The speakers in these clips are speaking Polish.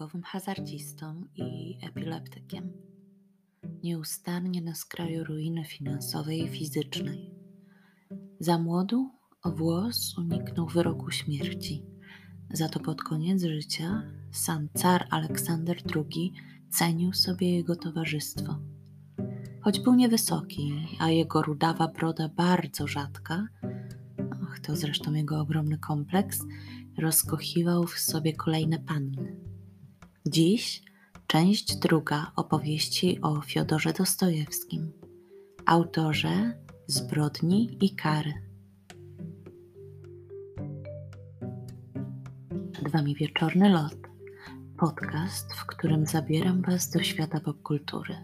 załogowym hazardzistą i epileptykiem. Nieustannie na skraju ruiny finansowej i fizycznej. Za młodu o włos uniknął wyroku śmierci. Za to pod koniec życia sam car Aleksander II cenił sobie jego towarzystwo. Choć był niewysoki, a jego rudawa broda bardzo rzadka, ach, to zresztą jego ogromny kompleks, rozkochiwał w sobie kolejne panny. Dziś część druga opowieści o Fiodorze Dostojewskim, autorze zbrodni i kary. Przed Wami wieczorny lot, podcast, w którym zabieram Was do świata popkultury.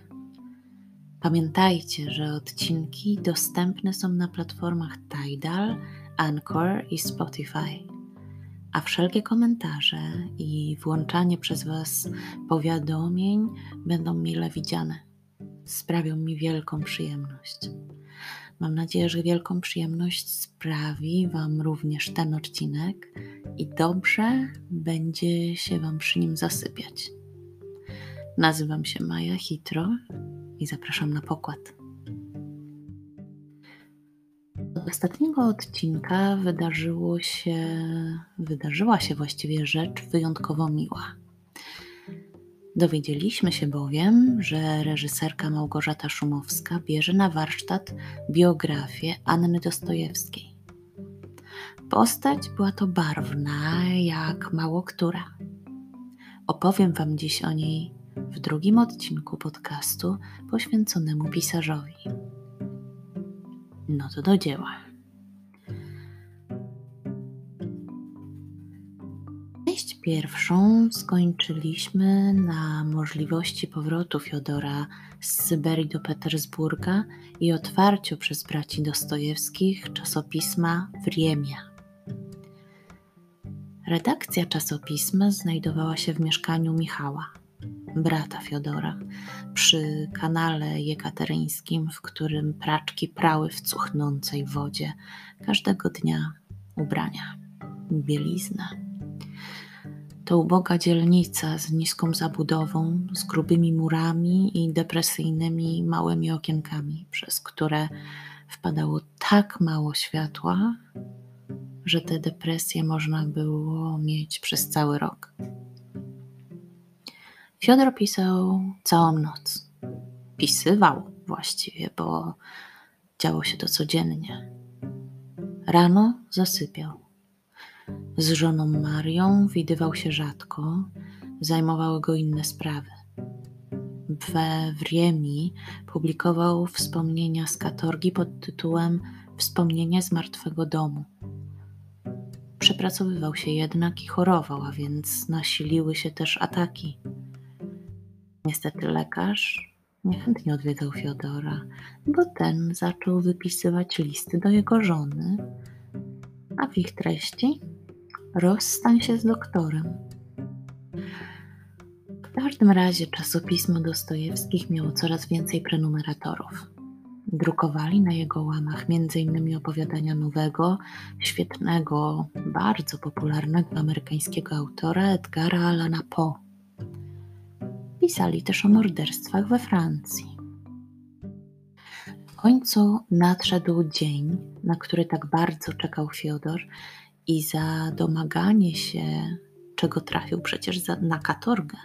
Pamiętajcie, że odcinki dostępne są na platformach Tidal, Anchor i Spotify a wszelkie komentarze i włączanie przez Was powiadomień będą mile widziane. Sprawią mi wielką przyjemność. Mam nadzieję, że wielką przyjemność sprawi Wam również ten odcinek i dobrze będzie się Wam przy nim zasypiać. Nazywam się Maja Hitro i zapraszam na pokład. Ostatniego odcinka wydarzyło się, wydarzyła się właściwie rzecz wyjątkowo miła. Dowiedzieliśmy się bowiem, że reżyserka Małgorzata Szumowska bierze na warsztat biografię Anny Dostojewskiej. Postać była to barwna, jak mało która. Opowiem Wam dziś o niej w drugim odcinku podcastu poświęconemu pisarzowi. No to do dzieła. Część pierwszą skończyliśmy na możliwości powrotu Fiodora z Syberii do Petersburga i otwarciu przez braci Dostojewskich czasopisma Wriemia. Redakcja czasopisma znajdowała się w mieszkaniu Michała brata Fiodora, przy kanale jekateryńskim, w którym praczki prały w cuchnącej wodzie każdego dnia ubrania, bielizna. To uboga dzielnica z niską zabudową, z grubymi murami i depresyjnymi małymi okienkami, przez które wpadało tak mało światła, że te depresje można było mieć przez cały rok. Fiodor pisał całą noc. Pisywał właściwie, bo działo się to codziennie. Rano zasypiał. Z żoną Marią widywał się rzadko, zajmowały go inne sprawy. We Wriemi publikował wspomnienia z katorgi pod tytułem Wspomnienie z martwego domu. Przepracowywał się jednak i chorował, a więc nasiliły się też ataki. Niestety lekarz niechętnie odwiedzał Fiodora, bo ten zaczął wypisywać listy do jego żony, a w ich treści rozstań się z doktorem. W każdym razie czasopismo Dostojewskich miało coraz więcej prenumeratorów. Drukowali na jego łamach m.in. opowiadania nowego, świetnego, bardzo popularnego amerykańskiego autora Edgara Allana Poe Pisali też o morderstwach we Francji. W końcu nadszedł dzień, na który tak bardzo czekał Fiodor i za domaganie się, czego trafił przecież za, na katorgę,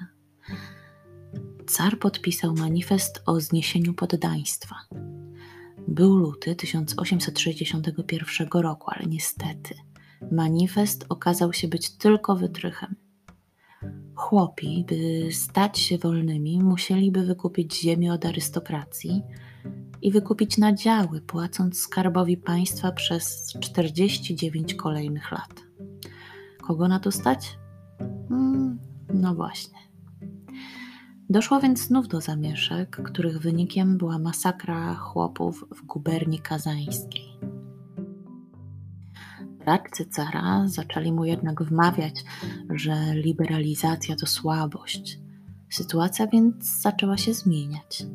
car podpisał manifest o zniesieniu poddaństwa. Był luty 1861 roku, ale niestety manifest okazał się być tylko wytrychem. Chłopi, by stać się wolnymi, musieliby wykupić ziemię od arystokracji i wykupić nadziały, płacąc skarbowi państwa przez 49 kolejnych lat. Kogo na to stać? Hmm, no właśnie. Doszło więc znów do zamieszek, których wynikiem była masakra chłopów w guberni kazańskiej. Radcy cara zaczęli mu jednak wmawiać, że liberalizacja to słabość. Sytuacja więc zaczęła się zmieniać.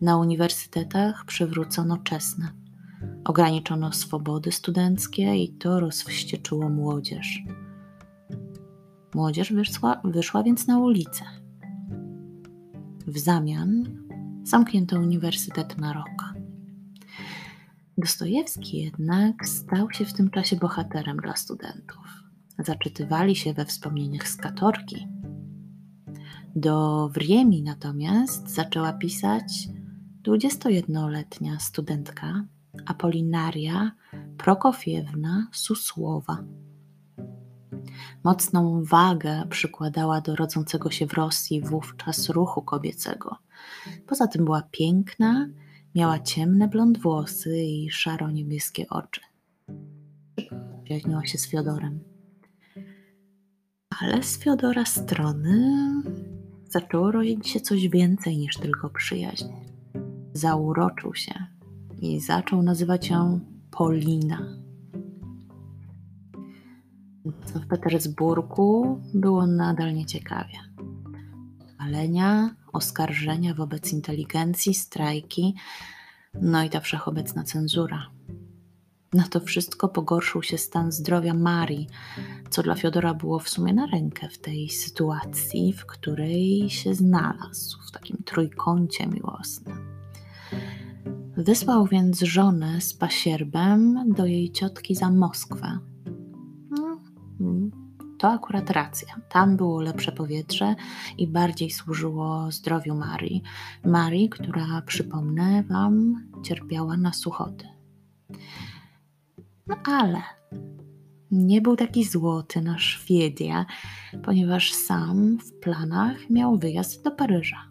Na uniwersytetach przywrócono czesne. Ograniczono swobody studenckie i to rozwścieczyło młodzież. Młodzież wyszła, wyszła więc na ulicę. W zamian zamknięto uniwersytet na rok. Dostojewski jednak stał się w tym czasie bohaterem dla studentów. Zaczytywali się we wspomnieniach z katorki. Do Wriemi natomiast zaczęła pisać 21-letnia studentka Apolinaria Prokofiewna Susłowa. Mocną wagę przykładała do rodzącego się w Rosji wówczas ruchu kobiecego. Poza tym była piękna, miała ciemne blond włosy i szaro-niebieskie oczy. Przyjaźniła się z Fiodorem. Ale z Fiodora strony zaczęło rodzić się coś więcej niż tylko przyjaźń. Zauroczył się i zaczął nazywać ją Polina. W Petersburgu było nadal nieciekawie. Palenia, oskarżenia wobec inteligencji, strajki, no i ta wszechobecna cenzura. Na to wszystko pogorszył się stan zdrowia Marii, co dla Fiodora było w sumie na rękę w tej sytuacji, w której się znalazł, w takim trójkącie miłosnym. Wysłał więc żonę z pasierbem do jej ciotki za Moskwę. To akurat racja. Tam było lepsze powietrze i bardziej służyło zdrowiu Marii. Marii, która, przypomnę Wam, cierpiała na suchoty. No ale nie był taki złoty nasz Wiedia, ponieważ sam w planach miał wyjazd do Paryża.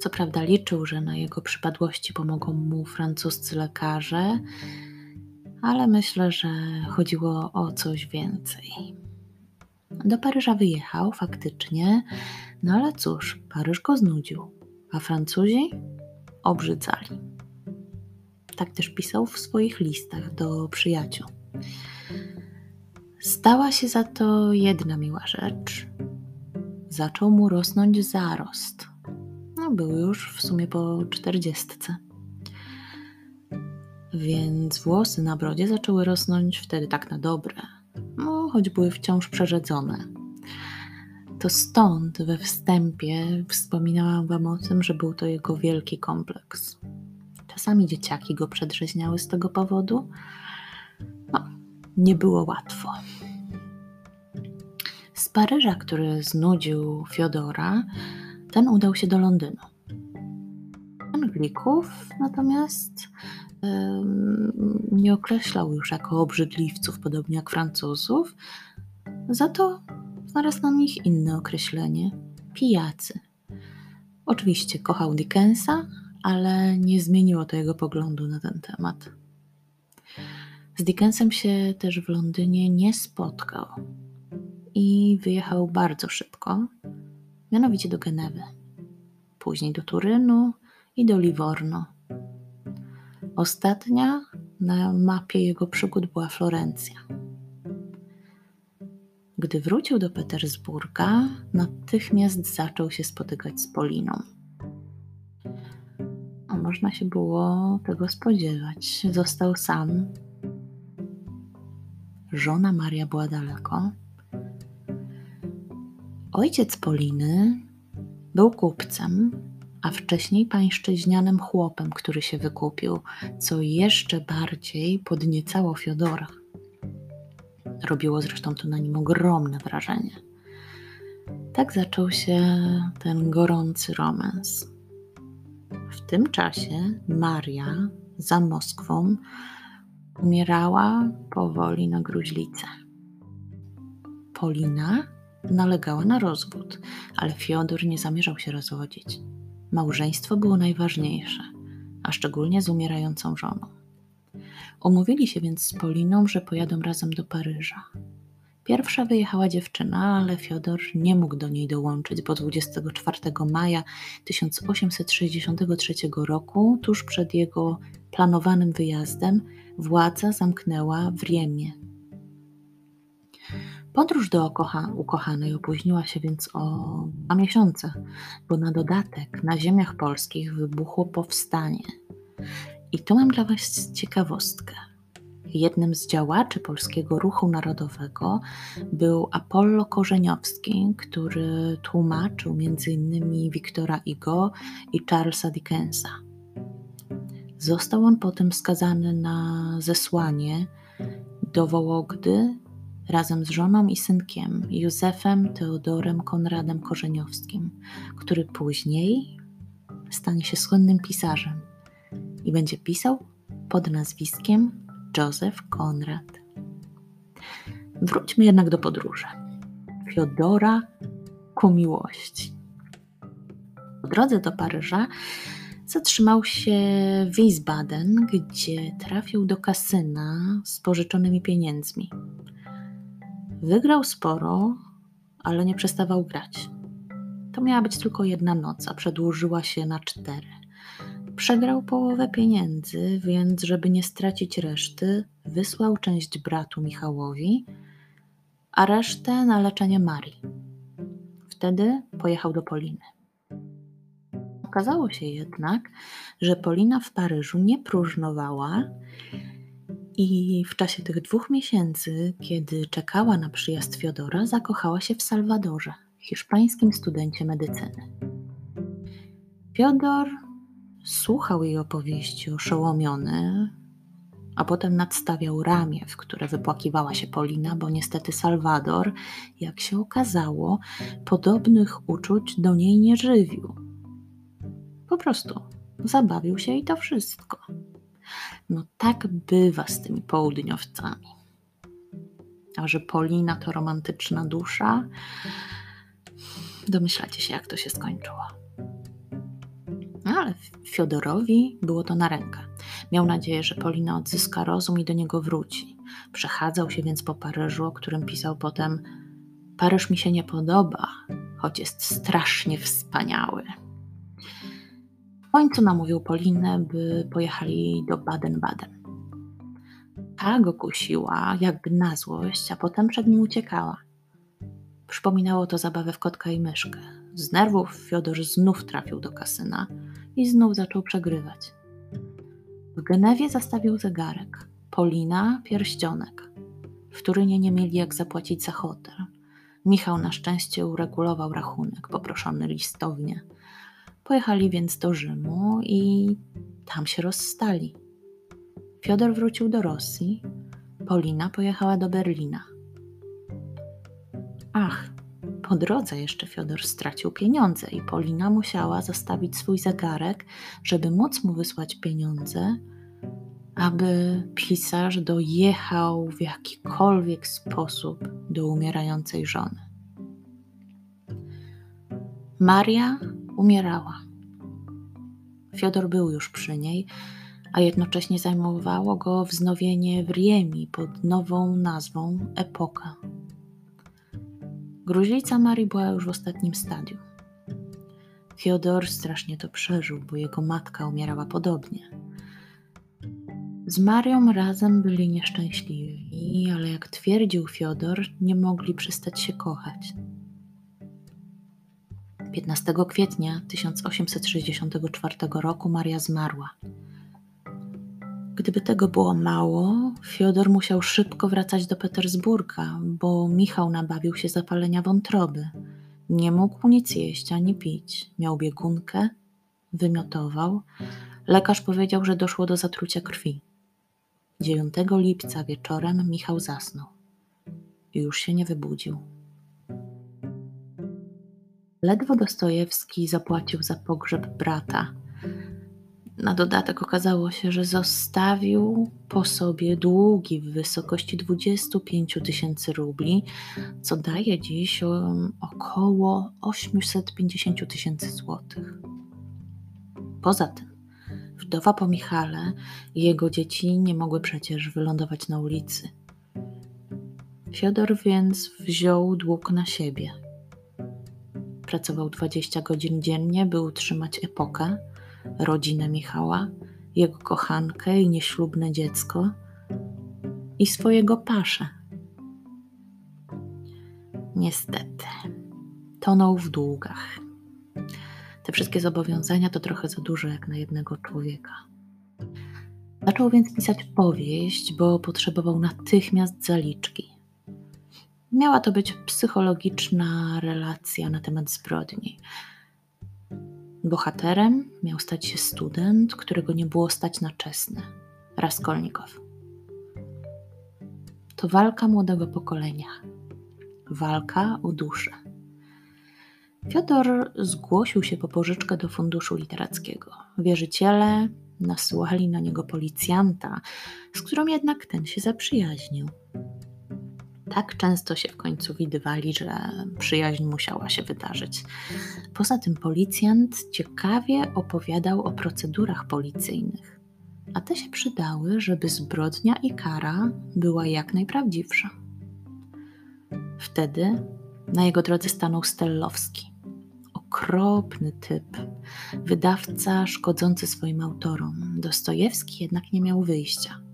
Co prawda liczył, że na jego przypadłości pomogą mu francuscy lekarze, ale myślę, że chodziło o coś więcej. Do Paryża wyjechał faktycznie, no ale cóż, Paryż go znudził, a Francuzi obrzydzali. Tak też pisał w swoich listach do przyjaciół. Stała się za to jedna miła rzecz. Zaczął mu rosnąć zarost. No, był już w sumie po czterdziestce. Więc włosy na brodzie zaczęły rosnąć wtedy tak na dobre, no, choć były wciąż przerzedzone. To stąd we wstępie wspominałam Wam o tym, że był to jego wielki kompleks. Czasami dzieciaki go przedrzeźniały z tego powodu. No, nie było łatwo. Z Paryża, który znudził Fiodora, ten udał się do Londynu. Anglików natomiast nie określał już jako obrzydliwców, podobnie jak Francuzów, za to znalazł na nich inne określenie pijacy. Oczywiście kochał Dickensa, ale nie zmieniło to jego poglądu na ten temat. Z Dickensem się też w Londynie nie spotkał i wyjechał bardzo szybko, mianowicie do Genewy, później do Turynu i do Livorno. Ostatnia na mapie jego przygód była Florencja. Gdy wrócił do Petersburga, natychmiast zaczął się spotykać z Poliną. A można się było tego spodziewać. Został sam. Żona Maria była daleko. Ojciec Poliny był kupcem, a wcześniej pańszczyźnianym chłopem, który się wykupił, co jeszcze bardziej podniecało Fiodora. Robiło zresztą to na nim ogromne wrażenie. Tak zaczął się ten gorący romans. W tym czasie Maria za Moskwą umierała powoli na gruźlicę. Polina nalegała na rozwód, ale Fiodor nie zamierzał się rozwodzić. Małżeństwo było najważniejsze, a szczególnie z umierającą żoną. Umówili się więc z Poliną, że pojadą razem do Paryża. Pierwsza wyjechała dziewczyna, ale Fiodor nie mógł do niej dołączyć, bo 24 maja 1863 roku, tuż przed jego planowanym wyjazdem, władza zamknęła w Riemie Podróż do ukochanej opóźniła się więc o dwa miesiące, bo na dodatek na ziemiach polskich wybuchło powstanie. I tu mam dla Was ciekawostkę. Jednym z działaczy polskiego ruchu narodowego był Apollo Korzeniowski, który tłumaczył m.in. Wiktora Igo i Charlesa Dickensa. Został on potem skazany na zesłanie do Wołogdy razem z żoną i synkiem Józefem Teodorem Konradem Korzeniowskim, który później stanie się słynnym pisarzem i będzie pisał pod nazwiskiem Józef Konrad. Wróćmy jednak do podróży. Fiodora ku miłości. Po drodze do Paryża zatrzymał się w Wiesbaden, gdzie trafił do kasyna z pożyczonymi pieniędzmi. Wygrał sporo, ale nie przestawał grać. To miała być tylko jedna noc, a przedłużyła się na cztery. Przegrał połowę pieniędzy, więc żeby nie stracić reszty, wysłał część bratu Michałowi, a resztę na leczenie Marii. Wtedy pojechał do Poliny. Okazało się jednak, że Polina w Paryżu nie próżnowała i w czasie tych dwóch miesięcy, kiedy czekała na przyjazd Fiodora, zakochała się w Salwadorze, hiszpańskim studencie medycyny. Fiodor słuchał jej opowieści oszołomiony, a potem nadstawiał ramię, w które wypłakiwała się Polina, bo niestety Salwador, jak się okazało, podobnych uczuć do niej nie żywił. Po prostu zabawił się i to wszystko. No tak bywa z tymi południowcami. A że Polina to romantyczna dusza, domyślacie się, jak to się skończyło. No, ale Fiodorowi było to na rękę. Miał nadzieję, że Polina odzyska rozum i do niego wróci. Przechadzał się więc po Paryżu, o którym pisał potem: Paryż mi się nie podoba, choć jest strasznie wspaniały. W końcu namówił Polinę, by pojechali do Baden-Baden. Ta go kusiła, jakby na złość, a potem przed nim uciekała. Przypominało to zabawę w kotka i myszkę. Z nerwów Fiodor znów trafił do kasyna i znów zaczął przegrywać. W Genewie zastawił zegarek, Polina pierścionek. W Turynie nie mieli jak zapłacić za hotel. Michał na szczęście uregulował rachunek poproszony listownie. Pojechali więc do Rzymu i tam się rozstali. Fiodor wrócił do Rosji, Polina pojechała do Berlina. Ach, po drodze jeszcze Fiodor stracił pieniądze i Polina musiała zostawić swój zegarek, żeby móc mu wysłać pieniądze, aby pisarz dojechał w jakikolwiek sposób do umierającej żony. Maria umierała. Fiodor był już przy niej, a jednocześnie zajmowało go wznowienie w Riemi pod nową nazwą Epoka. Gruźlica Marii była już w ostatnim stadium. Fiodor strasznie to przeżył, bo jego matka umierała podobnie. Z Marią razem byli nieszczęśliwi, ale jak twierdził Fiodor, nie mogli przestać się kochać. 15 kwietnia 1864 roku Maria zmarła. Gdyby tego było mało, Fiodor musiał szybko wracać do Petersburga, bo Michał nabawił się zapalenia wątroby. Nie mógł nic jeść ani pić. Miał biegunkę, wymiotował. Lekarz powiedział, że doszło do zatrucia krwi. 9 lipca wieczorem Michał zasnął już się nie wybudził. Ledwo Dostojewski zapłacił za pogrzeb brata. Na dodatek okazało się, że zostawił po sobie długi w wysokości 25 tysięcy rubli, co daje dziś około 850 tysięcy złotych. Poza tym, wdowa po Michale i jego dzieci nie mogły przecież wylądować na ulicy. Fiodor więc wziął dług na siebie – pracował 20 godzin dziennie, by utrzymać epokę, rodzinę Michała, jego kochankę i nieślubne dziecko i swojego paszę. Niestety, tonął w długach. Te wszystkie zobowiązania to trochę za dużo jak na jednego człowieka. Zaczął więc pisać powieść, bo potrzebował natychmiast zaliczki. Miała to być psychologiczna relacja na temat zbrodni. Bohaterem miał stać się student, którego nie było stać na czesne Raskolnikow. To walka młodego pokolenia. Walka o duszę. Fiodor zgłosił się po pożyczkę do funduszu literackiego. Wierzyciele nasyłali na niego policjanta, z którym jednak ten się zaprzyjaźnił. Tak często się w końcu widywali, że przyjaźń musiała się wydarzyć. Poza tym policjant ciekawie opowiadał o procedurach policyjnych, a te się przydały, żeby zbrodnia i kara była jak najprawdziwsza. Wtedy na jego drodze stanął Stellowski. Okropny typ, wydawca szkodzący swoim autorom. Dostojewski jednak nie miał wyjścia.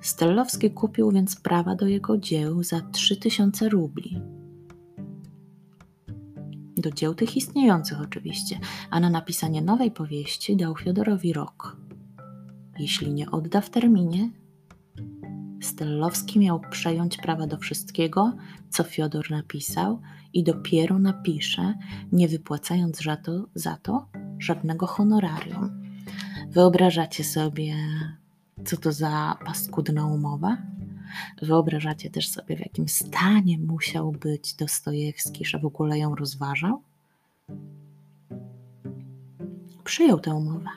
Stellowski kupił więc prawa do jego dzieł za 3000 rubli. Do dzieł tych istniejących oczywiście, a na napisanie nowej powieści dał Fiodorowi rok. Jeśli nie odda w terminie, Stellowski miał przejąć prawa do wszystkiego, co Fiodor napisał i dopiero napisze, nie wypłacając za to, za to żadnego honorarium. Wyobrażacie sobie, co to za paskudna umowa? Wyobrażacie też sobie, w jakim stanie musiał być Dostojewski, że w ogóle ją rozważał? Przyjął tę umowę.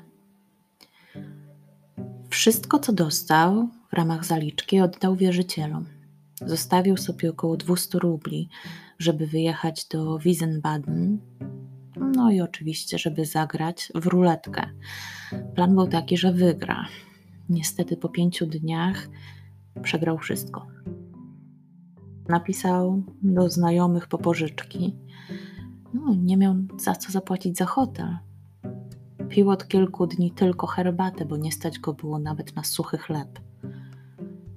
Wszystko, co dostał w ramach zaliczki, oddał wierzycielom. Zostawił sobie około 200 rubli, żeby wyjechać do Wiesbaden, no i oczywiście, żeby zagrać w ruletkę. Plan był taki, że wygra. Niestety po pięciu dniach przegrał wszystko. Napisał do znajomych po pożyczki. No, nie miał za co zapłacić za hotel. Pił od kilku dni tylko herbatę, bo nie stać go było nawet na suchy chleb.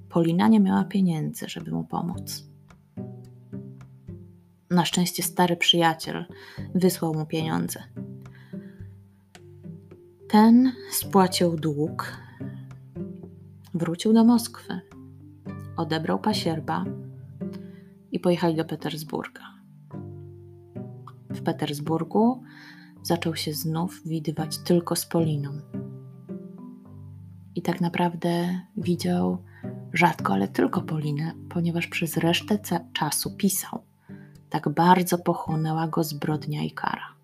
Polina nie miała pieniędzy, żeby mu pomóc. Na szczęście stary przyjaciel wysłał mu pieniądze. Ten spłacił dług, wrócił do Moskwy, odebrał pasierba i pojechali do Petersburga. W Petersburgu zaczął się znów widywać tylko z Poliną. I tak naprawdę widział rzadko, ale tylko Polinę, ponieważ przez resztę czasu pisał. Tak bardzo pochłonęła go zbrodnia i kara.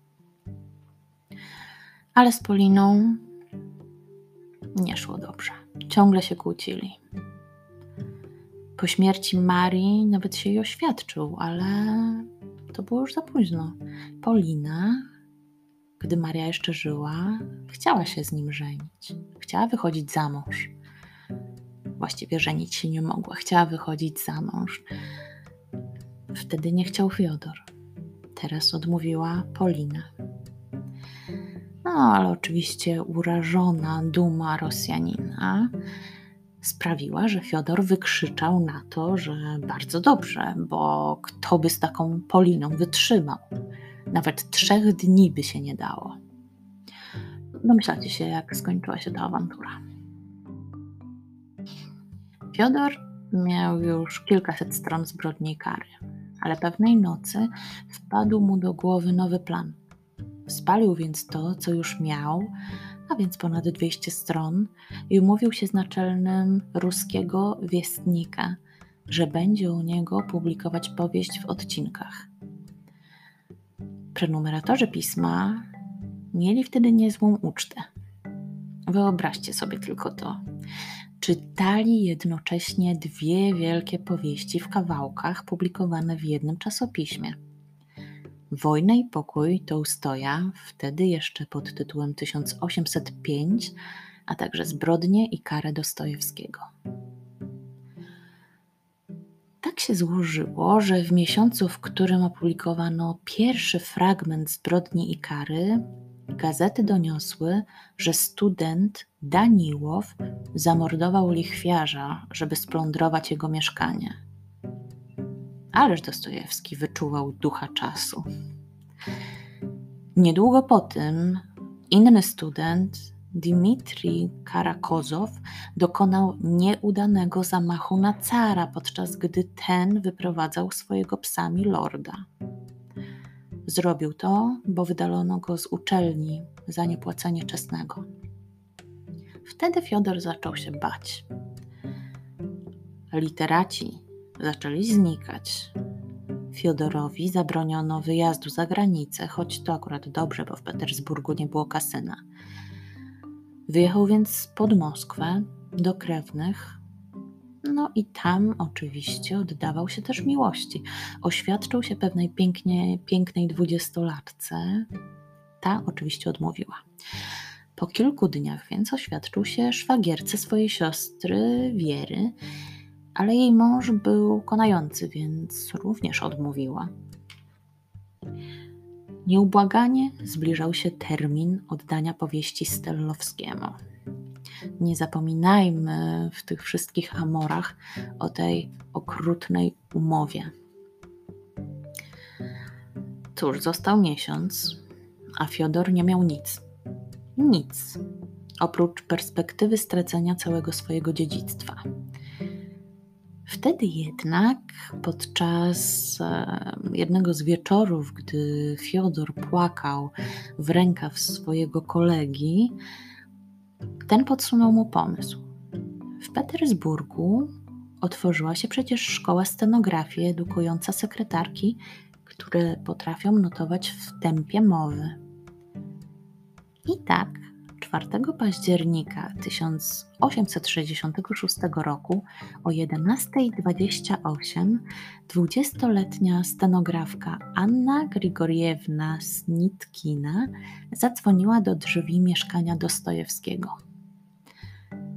Ale z Poliną nie szło dobrze. Ciągle się kłócili. Po śmierci Marii nawet się jej oświadczył, ale to było już za późno. Polina, gdy Maria jeszcze żyła, chciała się z nim żenić. Chciała wychodzić za mąż. Właściwie żenić się nie mogła, chciała wychodzić za mąż. Wtedy nie chciał Fiodor. Teraz odmówiła Polina. No, ale oczywiście urażona duma Rosjanina sprawiła, że Fiodor wykrzyczał na to, że bardzo dobrze, bo kto by z taką Poliną wytrzymał? Nawet trzech dni by się nie dało. Domyślacie się, jak skończyła się ta awantura. Fiodor miał już kilkaset stron zbrodni i kary, ale pewnej nocy wpadł mu do głowy nowy plan – Spalił więc to, co już miał, a więc ponad 200 stron, i umówił się z naczelnym ruskiego wiestnika, że będzie u niego publikować powieść w odcinkach. Prenumeratorzy pisma mieli wtedy niezłą ucztę. Wyobraźcie sobie tylko to. Czytali jednocześnie dwie wielkie powieści w kawałkach publikowane w jednym czasopiśmie. Wojna i pokój Tołstoja, wtedy jeszcze pod tytułem 1805, a także Zbrodnie i karę Dostojewskiego. Tak się złożyło, że w miesiącu, w którym opublikowano pierwszy fragment Zbrodni i kary, gazety doniosły, że student Daniłow zamordował lichwiarza, żeby splądrować jego mieszkanie. Ależ Dostojewski wyczuwał ducha czasu. Niedługo po tym inny student, Dmitrij Karakozow, dokonał nieudanego zamachu na cara, podczas gdy ten wyprowadzał swojego psa Milorda. Zrobił to, bo wydalono go z uczelni za niepłacenie czesnego. Wtedy Fiodor zaczął się bać. Literaci zaczęli znikać. Fiodorowi zabroniono wyjazdu za granicę, choć to akurat dobrze, bo w Petersburgu nie było kasyna. Wyjechał więc pod Moskwę do krewnych, no i tam oczywiście oddawał się też miłości. Oświadczył się pewnej pięknie, pięknej dwudziestolatce. Ta oczywiście odmówiła. Po kilku dniach więc oświadczył się szwagierce swojej siostry Wiery, ale jej mąż był konający, więc również odmówiła. Nieubłaganie zbliżał się termin oddania powieści Stellowskiemu. Nie zapominajmy w tych wszystkich amorach o tej okrutnej umowie. Cóż, został miesiąc, a Fiodor nie miał nic. Nic, oprócz perspektywy stracenia całego swojego dziedzictwa. Wtedy jednak, podczas jednego z wieczorów, gdy Fiodor płakał w rękaw swojego kolegi, ten podsunął mu pomysł. W Petersburgu otworzyła się przecież szkoła scenografii edukująca sekretarki, które potrafią notować w tempie mowy. I tak 4 października 1866 roku o 11.28 dwudziestoletnia stenografka Anna Grigoriewna Snitkina zadzwoniła do drzwi mieszkania Dostojewskiego.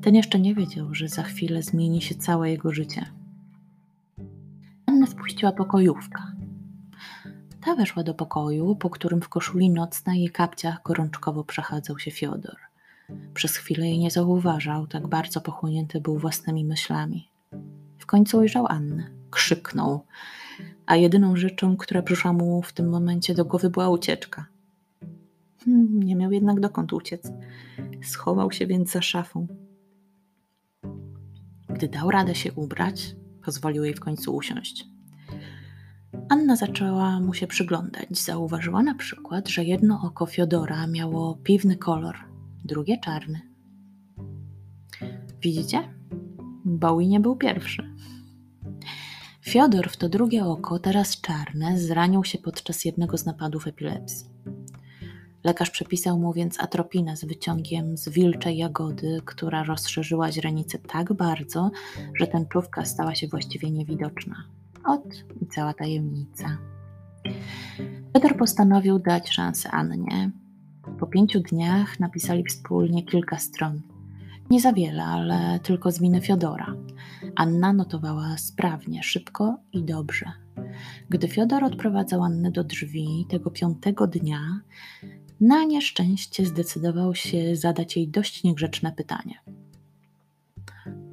Ten jeszcze nie wiedział, że za chwilę zmieni się całe jego życie. Anna wpuściła pokojówka. Ta weszła do pokoju, po którym w koszuli nocnej i kapciach gorączkowo przechadzał się Fiodor. Przez chwilę jej nie zauważał, tak bardzo pochłonięty był własnymi myślami. W końcu ujrzał Annę. Krzyknął, a jedyną rzeczą, która przyszła mu w tym momencie do głowy, była ucieczka. Hmm, nie miał jednak dokąd uciec. Schował się więc za szafą. Gdy dał radę się ubrać, pozwolił jej w końcu usiąść. Anna zaczęła mu się przyglądać. Zauważyła na przykład, że jedno oko Fiodora miało piwny kolor, drugie czarny. Widzicie? Bowie nie był pierwszy. Fiodor w to drugie oko, teraz czarne, zranił się podczas jednego z napadów epilepsji. Lekarz przepisał mu więc atropinę z wyciągiem z wilczej jagody, która rozszerzyła źrenicę tak bardzo, że tęczówka stała się właściwie niewidoczna. Ot i cała tajemnica. Piotr postanowił dać szansę Annie. Po pięciu dniach napisali wspólnie kilka stron. Nie za wiele, ale tylko z winy Fiodora. Anna notowała sprawnie, szybko i dobrze. Gdy Fiodor odprowadzał Annę do drzwi tego piątego dnia, na nieszczęście zdecydował się zadać jej dość niegrzeczne pytanie.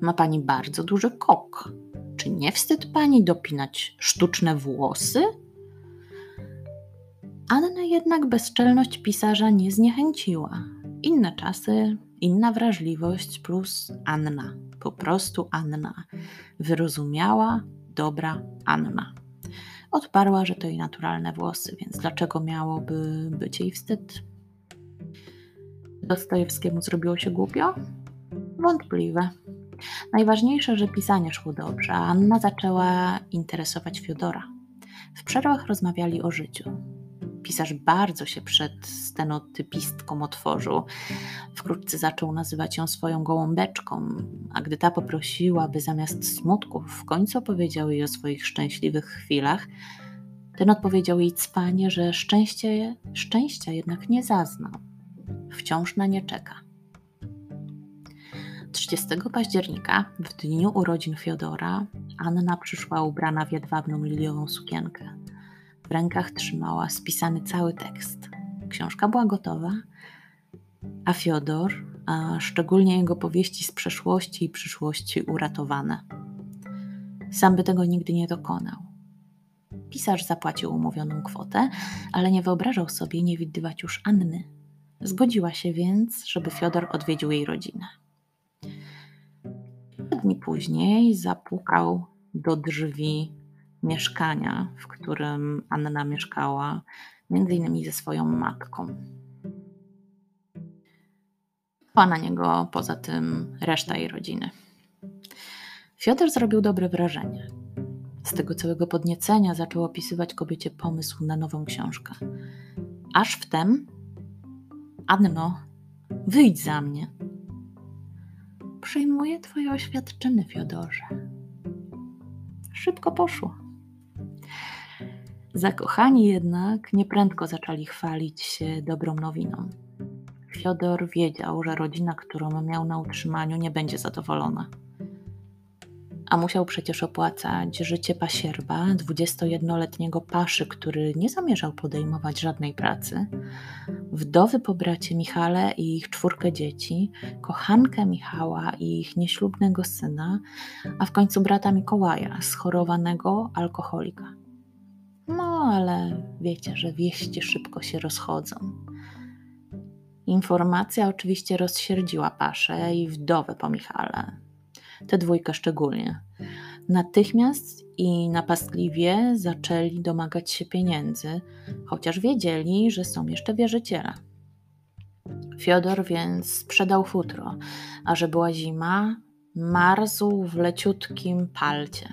Ma pani bardzo duży kok, czy nie wstyd pani dopinać sztuczne włosy? Annę jednak bezczelność pisarza nie zniechęciła. Inne czasy, inna wrażliwość plus Anna. Po prostu Anna. Wyrozumiała, dobra Anna. Odparła, że to jej naturalne włosy, więc dlaczego miałoby być jej wstyd? Dostojewskiemu zrobiło się głupio? Wątpliwe. Najważniejsze, że pisanie szło dobrze, a Anna zaczęła interesować Fiodora. W przerwach rozmawiali o życiu. Pisarz bardzo się przed stenotypistką otworzył. Wkrótce zaczął nazywać ją swoją gołąbeczką, a gdy ta poprosiła, by zamiast smutków w końcu opowiedział jej o swoich szczęśliwych chwilach, ten odpowiedział jej cwanie, że szczęście, szczęścia jednak nie zaznał. Wciąż na nie czeka. 30 października, w dniu urodzin Fiodora, Anna przyszła ubrana w jedwabną liliową sukienkę. W rękach trzymała spisany cały tekst. Książka była gotowa, a Fiodor, a szczególnie jego powieści z przeszłości i przyszłości uratowane. Sam by tego nigdy nie dokonał. Pisarz zapłacił umówioną kwotę, ale nie wyobrażał sobie nie widywać już Anny. Zgodziła się więc, żeby Fiodor odwiedził jej rodzinę. dni później zapukał do drzwi mieszkania, w którym Anna mieszkała, między innymi ze swoją matką. Była na niego poza tym reszta jej rodziny. Fiodor zrobił dobre wrażenie. Z tego całego podniecenia zaczął opisywać kobiecie pomysł na nową książkę. Aż wtem, Anno, wyjdź za mnie. Przyjmuję twoje oświadczyny, Fiodorze. Szybko poszło. Zakochani jednak nieprędko zaczęli chwalić się dobrą nowiną. Fiodor wiedział, że rodzina, którą miał na utrzymaniu, nie będzie zadowolona a musiał przecież opłacać życie pasierba, 21-letniego paszy, który nie zamierzał podejmować żadnej pracy, wdowy po bracie Michale i ich czwórkę dzieci, kochankę Michała i ich nieślubnego syna, a w końcu brata Mikołaja, schorowanego alkoholika. Ale wiecie, że wieści szybko się rozchodzą. Informacja oczywiście rozsierdziła paszę i wdowę po Michale tę dwójkę szczególnie. Natychmiast i napastliwie zaczęli domagać się pieniędzy, chociaż wiedzieli, że są jeszcze wierzyciele. Fiodor więc sprzedał futro, a że była zima, marzł w leciutkim palcie.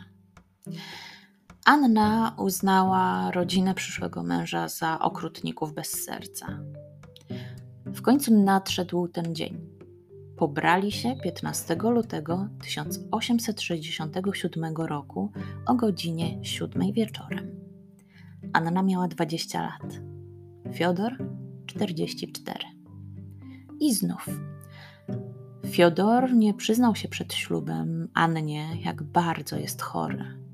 Anna uznała rodzinę przyszłego męża za okrutników bez serca. W końcu nadszedł ten dzień. Pobrali się 15 lutego 1867 roku o godzinie 7 wieczorem. Anna miała 20 lat, Fiodor 44. I znów. Fiodor nie przyznał się przed ślubem Annie, jak bardzo jest chory.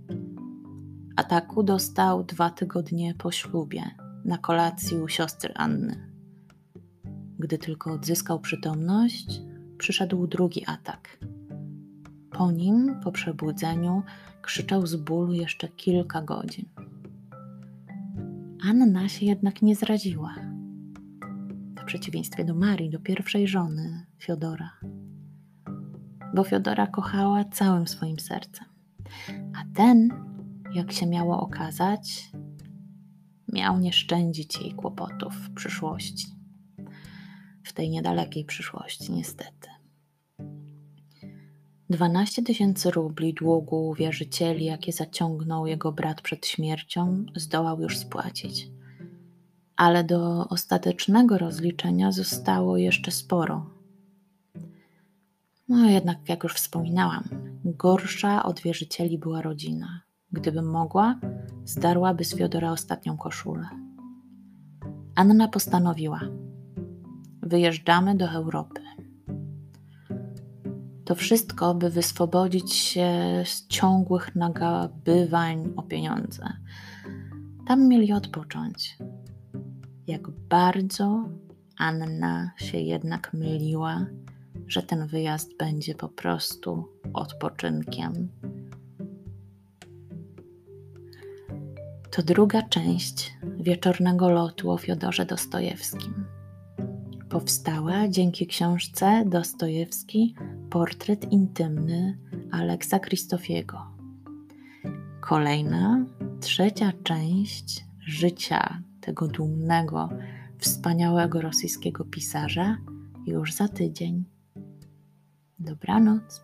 Ataku dostał dwa tygodnie po ślubie, na kolacji u siostry Anny. Gdy tylko odzyskał przytomność, przyszedł drugi atak. Po nim, po przebudzeniu, krzyczał z bólu jeszcze kilka godzin. Anna się jednak nie zraziła. W przeciwieństwie do Marii, do pierwszej żony Fiodora. Bo Fiodora kochała całym swoim sercem. A ten, jak się miało okazać, miał nie szczędzić jej kłopotów w przyszłości w tej niedalekiej przyszłości, niestety. 12 tysięcy rubli długu wierzycieli, jakie zaciągnął jego brat przed śmiercią, zdołał już spłacić. Ale do ostatecznego rozliczenia zostało jeszcze sporo. No jednak, jak już wspominałam, gorsza od wierzycieli była rodzina. Gdyby mogła, zdarłaby z Fiodora ostatnią koszulę. Anna postanowiła, wyjeżdżamy do Europy. To wszystko, by wyswobodzić się z ciągłych nagabywań o pieniądze. Tam mieli odpocząć. Jak bardzo Anna się jednak myliła, że ten wyjazd będzie po prostu odpoczynkiem. To druga część wieczornego lotu o Fiodorze Dostojewskim powstała dzięki książce Dostojewski Portret intymny Aleksa Kristofiego. Kolejna, trzecia część życia tego dumnego, wspaniałego rosyjskiego pisarza już za tydzień. Dobranoc.